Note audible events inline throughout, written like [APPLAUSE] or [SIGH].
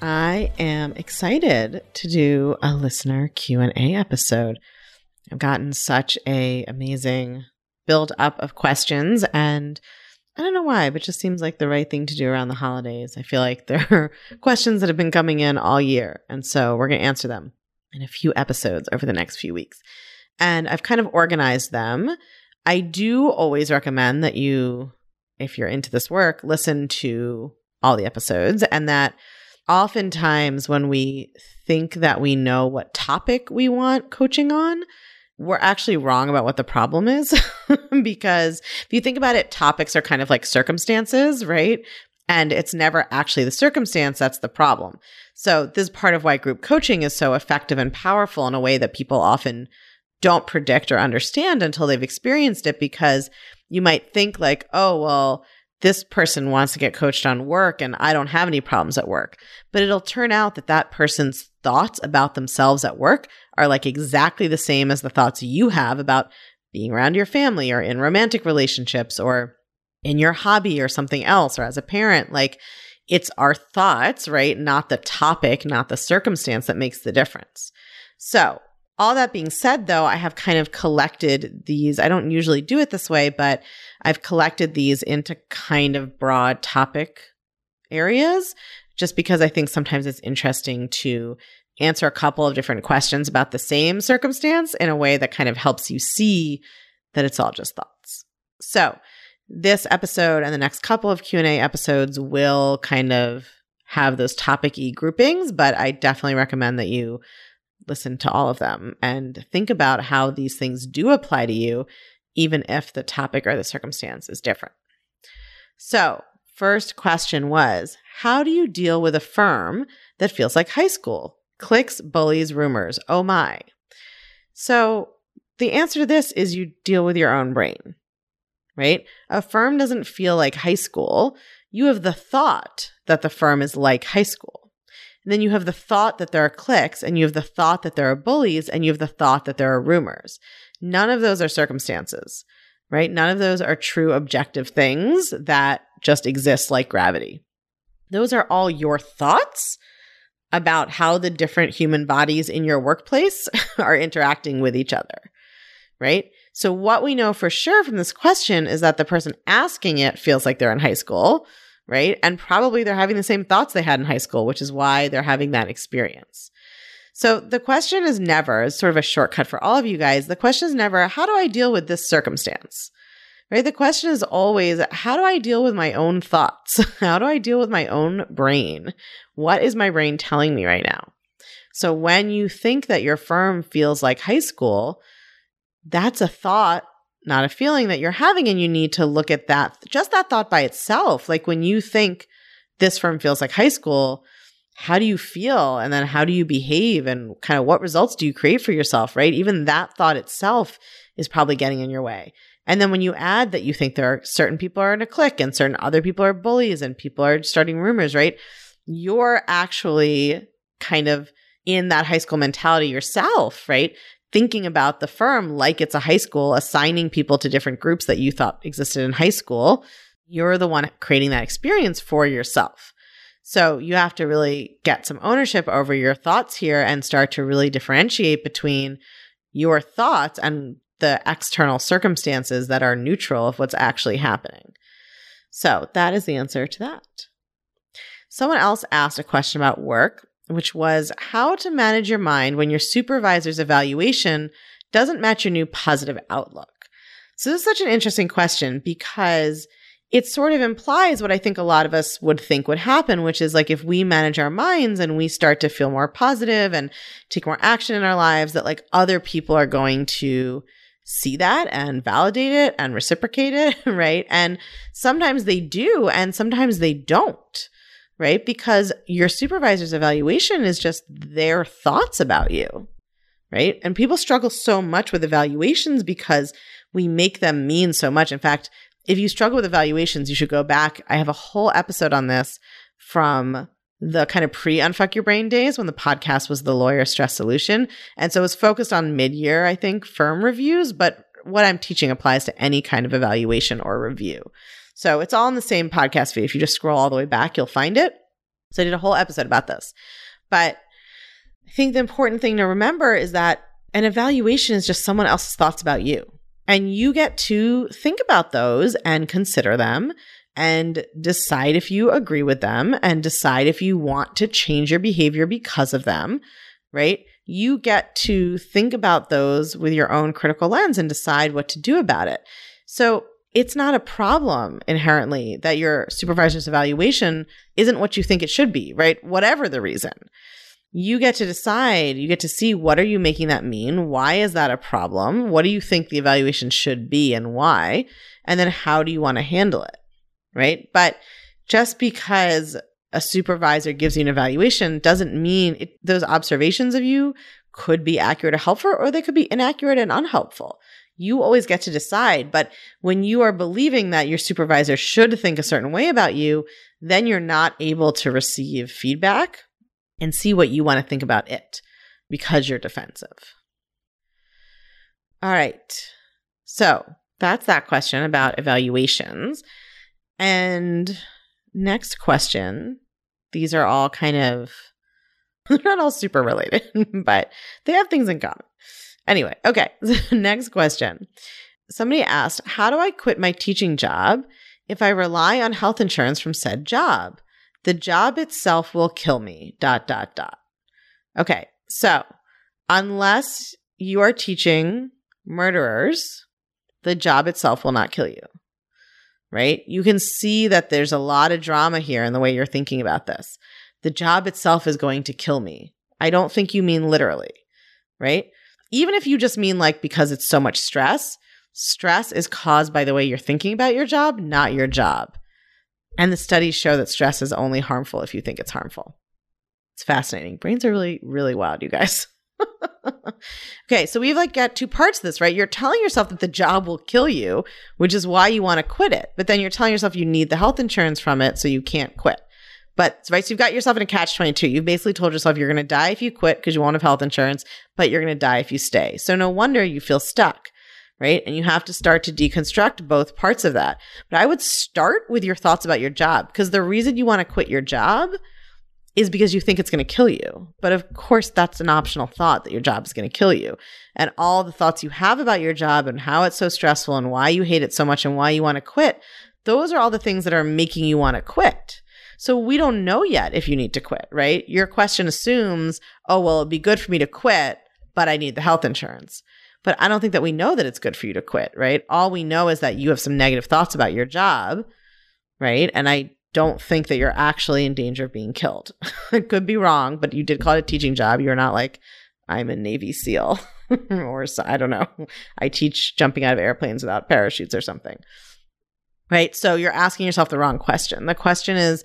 I am excited to do a listener Q&A episode. I've gotten such a amazing build up of questions and I don't know why, but it just seems like the right thing to do around the holidays. I feel like [LAUGHS] there are questions that have been coming in all year, and so we're going to answer them in a few episodes over the next few weeks. And I've kind of organized them. I do always recommend that you if you're into this work, listen to all the episodes and that oftentimes when we think that we know what topic we want coaching on, we're actually wrong about what the problem is. [LAUGHS] because if you think about it, topics are kind of like circumstances, right? And it's never actually the circumstance that's the problem. So, this is part of why group coaching is so effective and powerful in a way that people often don't predict or understand until they've experienced it because you might think, like, oh, well, this person wants to get coached on work and I don't have any problems at work. But it'll turn out that that person's thoughts about themselves at work are like exactly the same as the thoughts you have about being around your family or in romantic relationships or in your hobby or something else or as a parent. Like it's our thoughts, right? Not the topic, not the circumstance that makes the difference. So all that being said, though, I have kind of collected these. I don't usually do it this way, but I've collected these into kind of broad topic areas just because I think sometimes it's interesting to answer a couple of different questions about the same circumstance in a way that kind of helps you see that it's all just thoughts. So, this episode and the next couple of Q&A episodes will kind of have those topic-y groupings, but I definitely recommend that you listen to all of them and think about how these things do apply to you, even if the topic or the circumstance is different. So, first question was How do you deal with a firm that feels like high school? Cliques, bullies, rumors. Oh my. So, the answer to this is you deal with your own brain, right? A firm doesn't feel like high school. You have the thought that the firm is like high school. And then you have the thought that there are cliques, and you have the thought that there are bullies, and you have the thought that there are rumors. None of those are circumstances, right? None of those are true objective things that just exist like gravity. Those are all your thoughts about how the different human bodies in your workplace [LAUGHS] are interacting with each other, right? So, what we know for sure from this question is that the person asking it feels like they're in high school right? And probably they're having the same thoughts they had in high school, which is why they're having that experience. So the question is never, is sort of a shortcut for all of you guys. The question is never, how do I deal with this circumstance? Right? The question is always, how do I deal with my own thoughts? [LAUGHS] how do I deal with my own brain? What is my brain telling me right now? So when you think that your firm feels like high school, that's a thought not a feeling that you're having. And you need to look at that, just that thought by itself. Like when you think this firm feels like high school, how do you feel? And then how do you behave? And kind of what results do you create for yourself, right? Even that thought itself is probably getting in your way. And then when you add that you think there are certain people are in a clique and certain other people are bullies and people are starting rumors, right? You're actually kind of in that high school mentality yourself, right? Thinking about the firm like it's a high school, assigning people to different groups that you thought existed in high school, you're the one creating that experience for yourself. So you have to really get some ownership over your thoughts here and start to really differentiate between your thoughts and the external circumstances that are neutral of what's actually happening. So that is the answer to that. Someone else asked a question about work which was how to manage your mind when your supervisor's evaluation doesn't match your new positive outlook. So this is such an interesting question because it sort of implies what I think a lot of us would think would happen, which is like if we manage our minds and we start to feel more positive and take more action in our lives, that like other people are going to see that and validate it and reciprocate it, [LAUGHS] right? And sometimes they do, and sometimes they don't right? Because your supervisor's evaluation is just their thoughts about you, right? And people struggle so much with evaluations because we make them mean so much. In fact, if you struggle with evaluations, you should go back. I have a whole episode on this from the kind of pre unfuck your brain days when the podcast was the lawyer stress solution. And so it was focused on mid year, I think, firm reviews, but what I'm teaching applies to any kind of evaluation or review. So it's all in the same podcast feed. If you just scroll all the way back, you'll find it. So I did a whole episode about this. But I think the important thing to remember is that an evaluation is just someone else's thoughts about you. And you get to think about those and consider them and decide if you agree with them and decide if you want to change your behavior because of them, right? You get to think about those with your own critical lens and decide what to do about it. So it's not a problem inherently that your supervisor's evaluation isn't what you think it should be, right? Whatever the reason. You get to decide, you get to see what are you making that mean? Why is that a problem? What do you think the evaluation should be and why? And then how do you want to handle it? right? But just because a supervisor gives you an evaluation doesn't mean it, those observations of you could be accurate or helpful, or they could be inaccurate and unhelpful. You always get to decide. But when you are believing that your supervisor should think a certain way about you, then you're not able to receive feedback and see what you want to think about it because you're defensive. All right. So that's that question about evaluations. And next question. These are all kind of, [LAUGHS] they're not all super related, [LAUGHS] but they have things in common. Anyway, okay. [LAUGHS] next question. Somebody asked, How do I quit my teaching job if I rely on health insurance from said job? The job itself will kill me. Dot, dot, dot. Okay. So, unless you are teaching murderers, the job itself will not kill you right? You can see that there's a lot of drama here in the way you're thinking about this. The job itself is going to kill me. I don't think you mean literally, right? Even if you just mean like because it's so much stress, stress is caused by the way you're thinking about your job, not your job. And the studies show that stress is only harmful if you think it's harmful. It's fascinating. Brains are really, really wild, you guys. [LAUGHS] okay, so we've like got two parts of this, right? You're telling yourself that the job will kill you, which is why you want to quit it. But then you're telling yourself you need the health insurance from it, so you can't quit. But right, so you've got yourself in a catch 22. You've basically told yourself you're going to die if you quit because you won't have health insurance, but you're going to die if you stay. So no wonder you feel stuck, right? And you have to start to deconstruct both parts of that. But I would start with your thoughts about your job because the reason you want to quit your job is because you think it's going to kill you. But of course, that's an optional thought that your job is going to kill you. And all the thoughts you have about your job and how it's so stressful and why you hate it so much and why you want to quit, those are all the things that are making you want to quit. So we don't know yet if you need to quit, right? Your question assumes, oh, well, it'd be good for me to quit, but I need the health insurance. But I don't think that we know that it's good for you to quit, right? All we know is that you have some negative thoughts about your job, right? And I don't think that you're actually in danger of being killed. [LAUGHS] it could be wrong, but you did call it a teaching job. You're not like, I'm a Navy SEAL [LAUGHS] or I don't know. I teach jumping out of airplanes without parachutes or something. Right. So you're asking yourself the wrong question. The question is,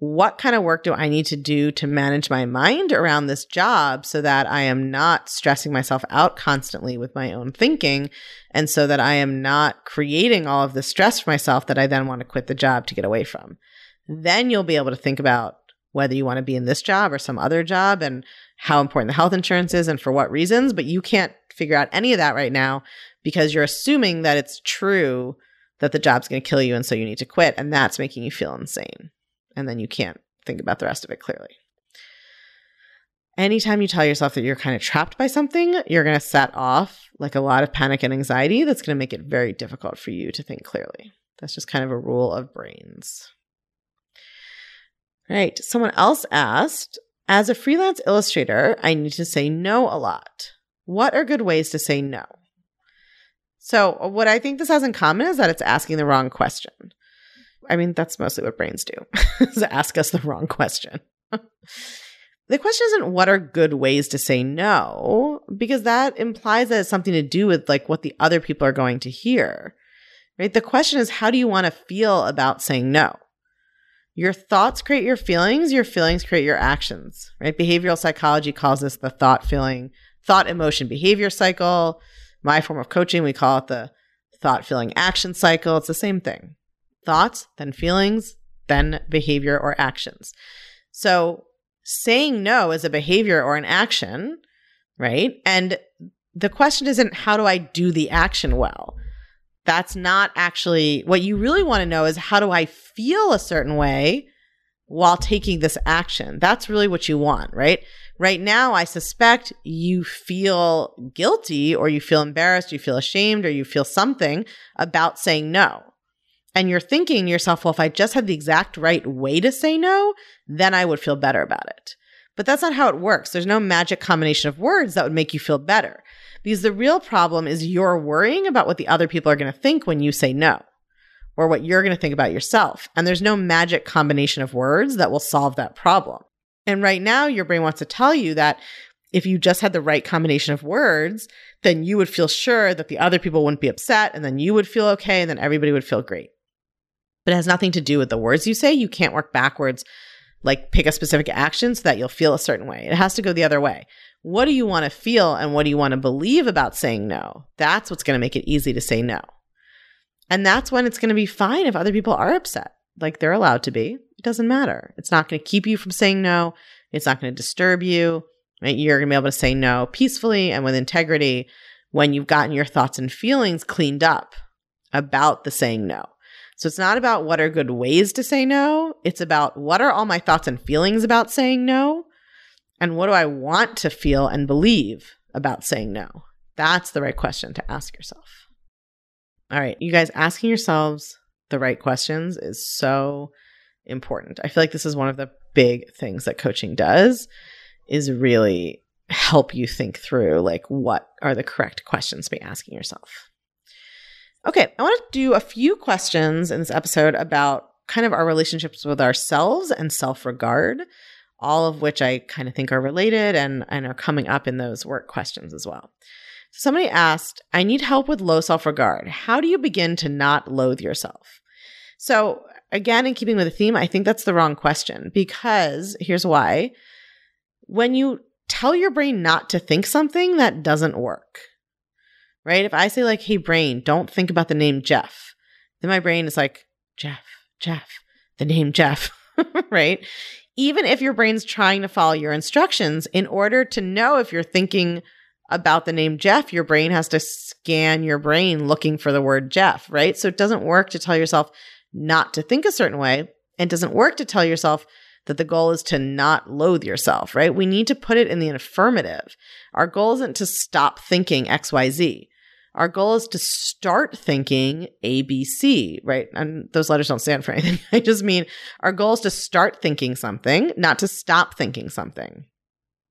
what kind of work do I need to do to manage my mind around this job so that I am not stressing myself out constantly with my own thinking and so that I am not creating all of the stress for myself that I then want to quit the job to get away from? Then you'll be able to think about whether you want to be in this job or some other job and how important the health insurance is and for what reasons. But you can't figure out any of that right now because you're assuming that it's true that the job's going to kill you and so you need to quit. And that's making you feel insane and then you can't think about the rest of it clearly. Anytime you tell yourself that you're kind of trapped by something, you're going to set off like a lot of panic and anxiety that's going to make it very difficult for you to think clearly. That's just kind of a rule of brains. Right. Someone else asked, as a freelance illustrator, I need to say no a lot. What are good ways to say no? So, what I think this has in common is that it's asking the wrong question. I mean, that's mostly what brains do, [LAUGHS] is ask us the wrong question. [LAUGHS] the question isn't what are good ways to say no, because that implies that it's something to do with like what the other people are going to hear. Right? The question is how do you want to feel about saying no? Your thoughts create your feelings, your feelings create your actions, right? Behavioral psychology calls this the thought feeling, thought emotion behavior cycle. My form of coaching, we call it the thought feeling action cycle. It's the same thing. Thoughts, then feelings, then behavior or actions. So saying no is a behavior or an action, right? And the question isn't how do I do the action well? That's not actually what you really want to know is how do I feel a certain way while taking this action? That's really what you want, right? Right now, I suspect you feel guilty or you feel embarrassed, you feel ashamed, or you feel something about saying no. And you're thinking to yourself, well, if I just had the exact right way to say no, then I would feel better about it. But that's not how it works. There's no magic combination of words that would make you feel better. Because the real problem is you're worrying about what the other people are going to think when you say no or what you're going to think about yourself. And there's no magic combination of words that will solve that problem. And right now, your brain wants to tell you that if you just had the right combination of words, then you would feel sure that the other people wouldn't be upset and then you would feel okay and then everybody would feel great. But it has nothing to do with the words you say. You can't work backwards, like pick a specific action so that you'll feel a certain way. It has to go the other way what do you want to feel and what do you want to believe about saying no? That's what's going to make it easy to say no. And that's when it's going to be fine if other people are upset. Like they're allowed to be. It doesn't matter. It's not going to keep you from saying no. It's not going to disturb you. You're going to be able to say no peacefully and with integrity when you've gotten your thoughts and feelings cleaned up about the saying no. So it's not about what are good ways to say no. It's about what are all my thoughts and feelings about saying no and what do I want to feel and believe about saying no? That's the right question to ask yourself. All right, you guys asking yourselves the right questions is so important. I feel like this is one of the big things that coaching does is really help you think through like what are the correct questions to be asking yourself. Okay, I want to do a few questions in this episode about kind of our relationships with ourselves and self-regard all of which I kind of think are related and, and are coming up in those work questions as well. So somebody asked, I need help with low self regard. How do you begin to not loathe yourself? So, again, in keeping with the theme, I think that's the wrong question because here's why. When you tell your brain not to think something, that doesn't work, right? If I say, like, hey, brain, don't think about the name Jeff, then my brain is like, Jeff, Jeff, the name Jeff, [LAUGHS] right? even if your brain's trying to follow your instructions, in order to know if you're thinking about the name Jeff, your brain has to scan your brain looking for the word Jeff, right? So it doesn't work to tell yourself not to think a certain way. It doesn't work to tell yourself that the goal is to not loathe yourself, right? We need to put it in the affirmative. Our goal isn't to stop thinking XYZ. Our goal is to start thinking ABC, right? And those letters don't stand for [LAUGHS] anything. I just mean our goal is to start thinking something, not to stop thinking something.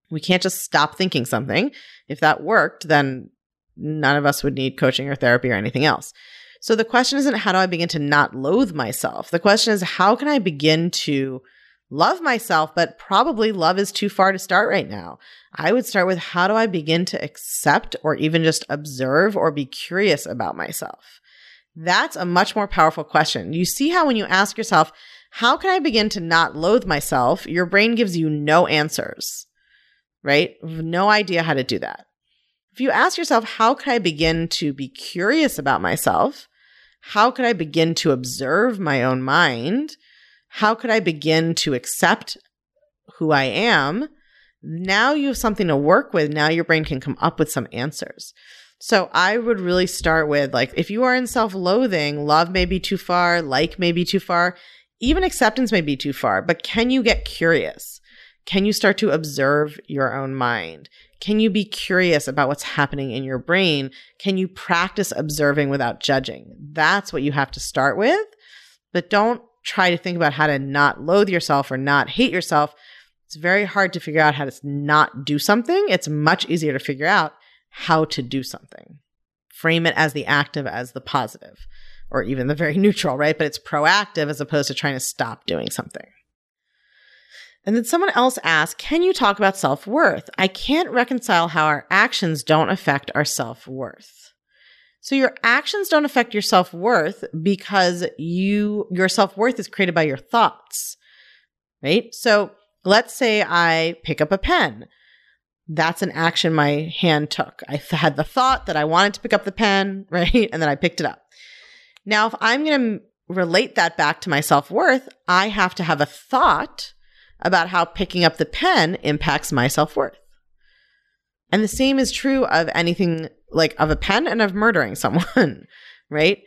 We can't just stop thinking something. If that worked, then none of us would need coaching or therapy or anything else. So the question isn't how do I begin to not loathe myself? The question is how can I begin to love myself, but probably love is too far to start right now. I would start with how do I begin to accept or even just observe or be curious about myself? That's a much more powerful question. You see how when you ask yourself, how can I begin to not loathe myself? Your brain gives you no answers, right? No idea how to do that. If you ask yourself, how can I begin to be curious about myself? How could I begin to observe my own mind? How could I begin to accept who I am? Now you have something to work with. Now your brain can come up with some answers. So I would really start with like, if you are in self loathing, love may be too far, like may be too far, even acceptance may be too far, but can you get curious? Can you start to observe your own mind? Can you be curious about what's happening in your brain? Can you practice observing without judging? That's what you have to start with. But don't try to think about how to not loathe yourself or not hate yourself, it's very hard to figure out how to not do something. It's much easier to figure out how to do something. Frame it as the active, as the positive, or even the very [LAUGHS] neutral, right? But it's proactive as opposed to trying to stop doing something. And then someone else asked, Can you talk about self worth? I can't reconcile how our actions don't affect our self worth. So your actions don't affect your self-worth because you your self-worth is created by your thoughts. Right? So let's say I pick up a pen. That's an action my hand took. I [LAUGHS] had the thought that I wanted to pick up the pen, [LAUGHS] right? And then I picked it up. Now, if I'm going to relate that back to my self worth, I have to have a thought about how picking up the pen impacts my self worth. And the same is true of anything like of a pen and of murdering someone, [LAUGHS] right?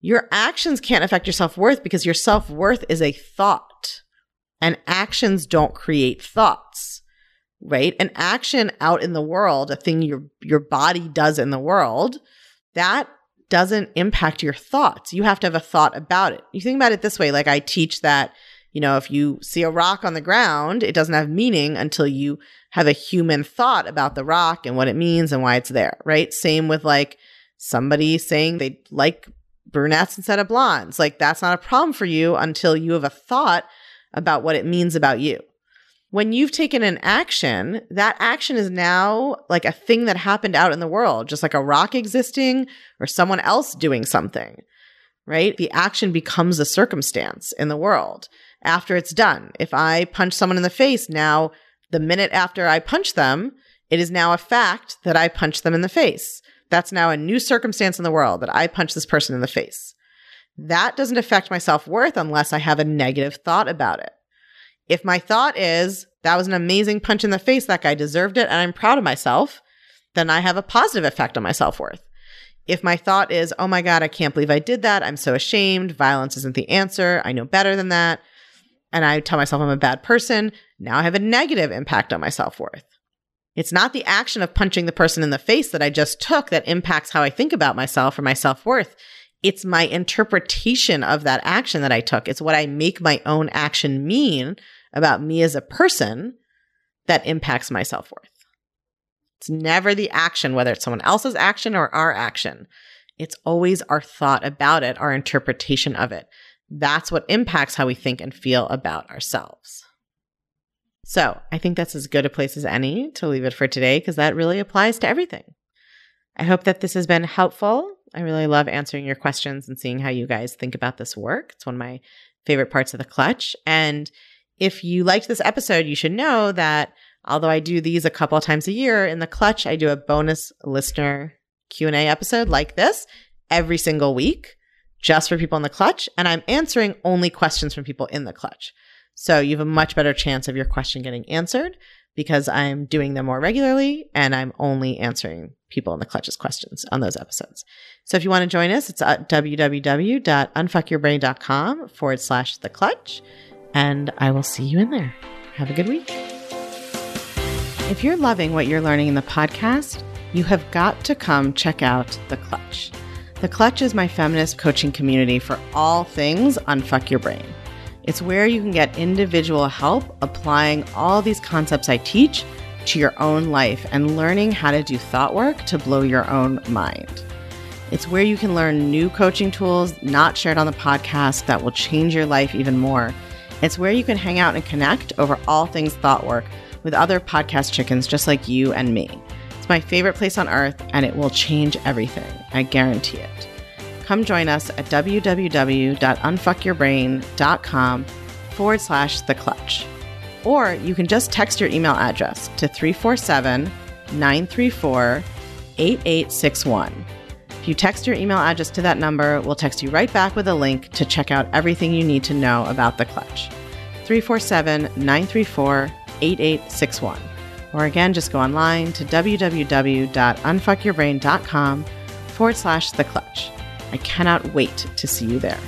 Your actions can't affect your self worth because your self worth is a thought and actions don't create thoughts, right? An action out in the world, a thing your, your body does in the world, that doesn't impact your thoughts. You have to have a thought about it. You think about it this way, like I teach that, you know, if you see a rock on the ground, it doesn't have meaning until you have a human thought about the rock and what it means and why it's there, right? Same with like somebody saying they like brunettes instead of blondes. Like that's not a problem for you until you have a thought about what it means about you. When you've taken an action, that action is now like a thing that happened out in the world, just like a rock existing or someone else doing something, right? The action becomes a circumstance in the world after it's done. If I punch someone in the face, now the minute after I punch them, it is now a fact that I punched them in the face. That's now a new circumstance in the world that I punched this person in the face. That doesn't affect my self worth unless I have a negative thought about it. If my thought is, that was an amazing punch in the face, that guy deserved it, and I'm proud of myself, then I have a positive effect on my self worth. If my thought is, oh my God, I can't believe I did that. I'm so ashamed. Violence isn't the answer. I know better than that. And I tell myself I'm a bad person. Now I have a negative impact on my self worth. It's not the action of punching the person in the face that I just took that impacts how I think about myself or my self worth. It's my interpretation of that action that I took. It's what I make my own action mean about me as a person that impacts my self worth. It's never the action, whether it's someone else's action or our action. It's always our thought about it, our interpretation of it. That's what impacts how we think and feel about ourselves. So I think that's as good a place as any to leave it for today because that really applies to everything. I hope that this has been helpful. I really love answering your questions and seeing how you guys think about this work. It's one of my favorite parts of the clutch. And if you liked this episode, you should know that although I do these a couple of times a year in the clutch, I do a bonus listener Q&A episode like this every single week just for people in the clutch. And I'm answering only questions from people in the clutch. So you have a much better chance of your question getting answered because I'm doing them more regularly and I'm only answering people in the clutches questions on those episodes. So if you want to join us, it's at www.unfuckyourbrain.com forward slash the clutch. And I will see you in there. Have a good week. If you're loving what you're learning in the podcast, you have got to come check out The Clutch. The Clutch is my feminist coaching community for all things unfuck your brain. It's where you can get individual help applying all these concepts I teach to your own life and learning how to do thought work to blow your own mind. It's where you can learn new coaching tools not shared on the podcast that will change your life even more. It's where you can hang out and connect over all things thought work with other podcast chickens just like you and me my favorite place on earth, and it will change everything. I guarantee it. Come join us at www.unfuckyourbrain.com forward slash the clutch. Or you can just text your email address to 347 934 8861. If you text your email address to that number, we'll text you right back with a link to check out everything you need to know about the clutch. 347 934 8861. Or again, just go online to www.unfuckyourbrain.com forward slash the clutch. I cannot wait to see you there.